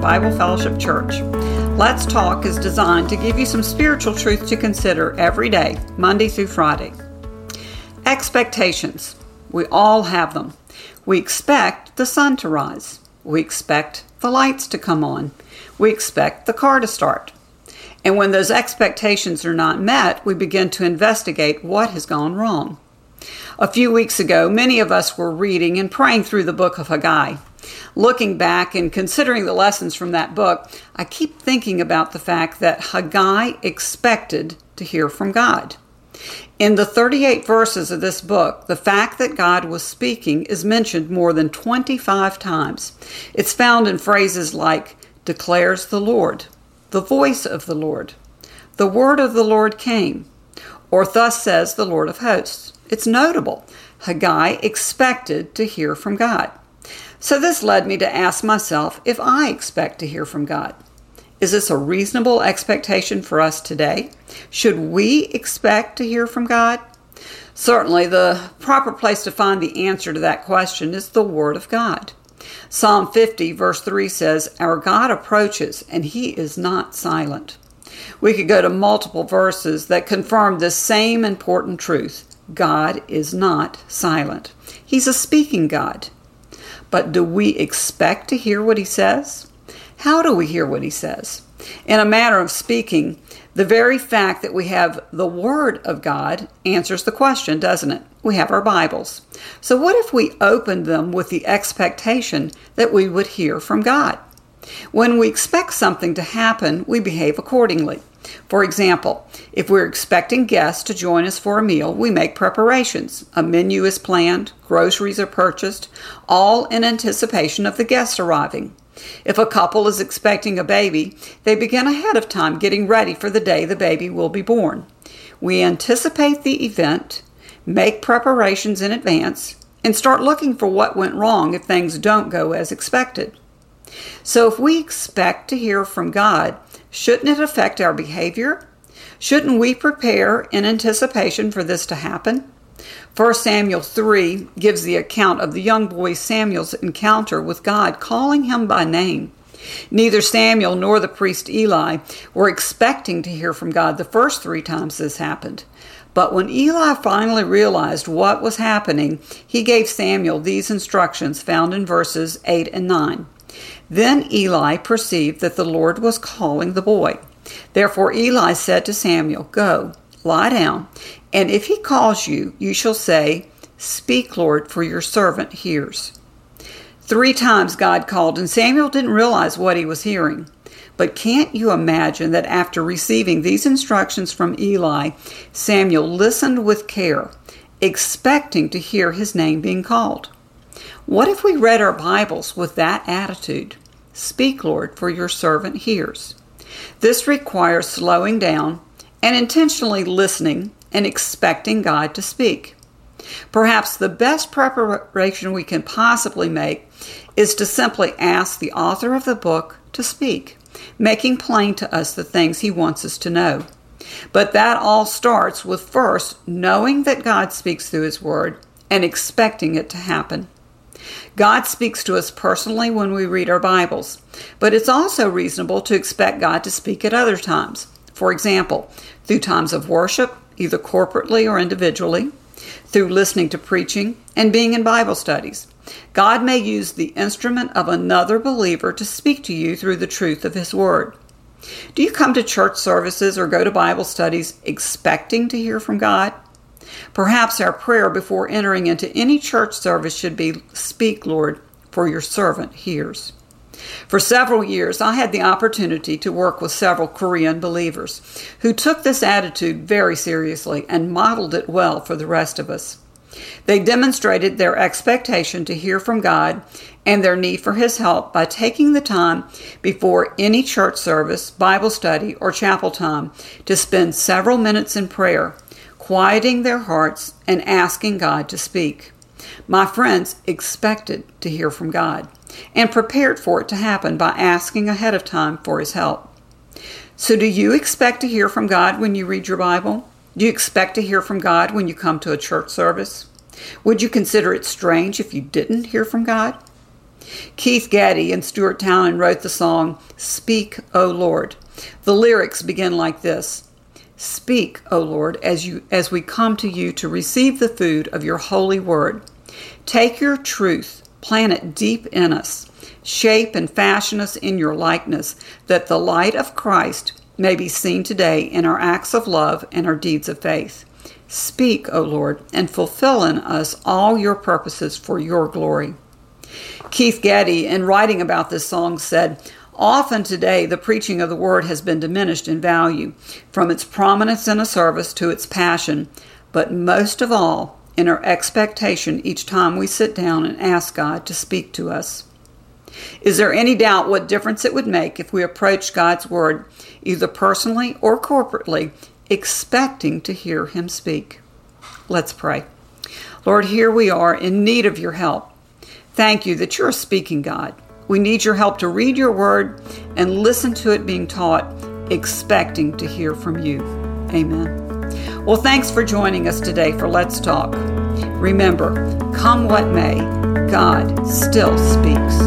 Bible Fellowship Church. Let's Talk is designed to give you some spiritual truth to consider every day, Monday through Friday. Expectations. We all have them. We expect the sun to rise. We expect the lights to come on. We expect the car to start. And when those expectations are not met, we begin to investigate what has gone wrong. A few weeks ago, many of us were reading and praying through the book of Haggai. Looking back and considering the lessons from that book, I keep thinking about the fact that Haggai expected to hear from God. In the 38 verses of this book, the fact that God was speaking is mentioned more than 25 times. It's found in phrases like, declares the Lord, the voice of the Lord, the word of the Lord came, or thus says the Lord of hosts. It's notable. Haggai expected to hear from God. So this led me to ask myself if I expect to hear from God. Is this a reasonable expectation for us today? Should we expect to hear from God? Certainly, the proper place to find the answer to that question is the Word of God. Psalm 50, verse 3 says, Our God approaches, and He is not silent. We could go to multiple verses that confirm this same important truth. God is not silent. He's a speaking God. But do we expect to hear what he says? How do we hear what he says? In a manner of speaking, the very fact that we have the Word of God answers the question, doesn't it? We have our Bibles. So, what if we opened them with the expectation that we would hear from God? When we expect something to happen, we behave accordingly. For example, if we're expecting guests to join us for a meal, we make preparations. A menu is planned, groceries are purchased, all in anticipation of the guests arriving. If a couple is expecting a baby, they begin ahead of time getting ready for the day the baby will be born. We anticipate the event, make preparations in advance, and start looking for what went wrong if things don't go as expected. So, if we expect to hear from God, Shouldn't it affect our behavior? Shouldn't we prepare in anticipation for this to happen? 1 Samuel 3 gives the account of the young boy Samuel's encounter with God, calling him by name. Neither Samuel nor the priest Eli were expecting to hear from God the first three times this happened. But when Eli finally realized what was happening, he gave Samuel these instructions found in verses 8 and 9. Then Eli perceived that the Lord was calling the boy. Therefore Eli said to Samuel, Go, lie down, and if he calls you, you shall say, Speak, Lord, for your servant hears. Three times God called, and Samuel didn't realize what he was hearing. But can't you imagine that after receiving these instructions from Eli, Samuel listened with care, expecting to hear his name being called? What if we read our Bibles with that attitude? Speak, Lord, for your servant hears. This requires slowing down and intentionally listening and expecting God to speak. Perhaps the best preparation we can possibly make is to simply ask the author of the book to speak, making plain to us the things he wants us to know. But that all starts with first knowing that God speaks through his word and expecting it to happen. God speaks to us personally when we read our Bibles, but it's also reasonable to expect God to speak at other times. For example, through times of worship, either corporately or individually, through listening to preaching and being in Bible studies. God may use the instrument of another believer to speak to you through the truth of His Word. Do you come to church services or go to Bible studies expecting to hear from God? Perhaps our prayer before entering into any church service should be Speak, Lord, for your servant hears. For several years, I had the opportunity to work with several Korean believers who took this attitude very seriously and modeled it well for the rest of us. They demonstrated their expectation to hear from God and their need for His help by taking the time before any church service, Bible study, or chapel time to spend several minutes in prayer quieting their hearts and asking God to speak. My friends expected to hear from God and prepared for it to happen by asking ahead of time for His help. So, do you expect to hear from God when you read your Bible? Do you expect to hear from God when you come to a church service? Would you consider it strange if you didn't hear from God? Keith Getty and Stuart Townend wrote the song Speak, O Lord. The lyrics begin like this Speak, O Lord, as you as we come to you to receive the food of your holy word. Take your truth, plant it deep in us, shape and fashion us in your likeness, that the light of Christ may be seen today in our acts of love and our deeds of faith. Speak, O Lord, and fulfill in us all your purposes for your glory. Keith Getty, in writing about this song, said, Often today, the preaching of the word has been diminished in value, from its prominence in a service to its passion, but most of all, in our expectation each time we sit down and ask God to speak to us. Is there any doubt what difference it would make if we approached God's Word, either personally or corporately, expecting to hear Him speak? Let's pray. Lord, here we are in need of your help. Thank you that you're a speaking, God. We need your help to read your word and listen to it being taught, expecting to hear from you. Amen. Well, thanks for joining us today for Let's Talk. Remember, come what may, God still speaks.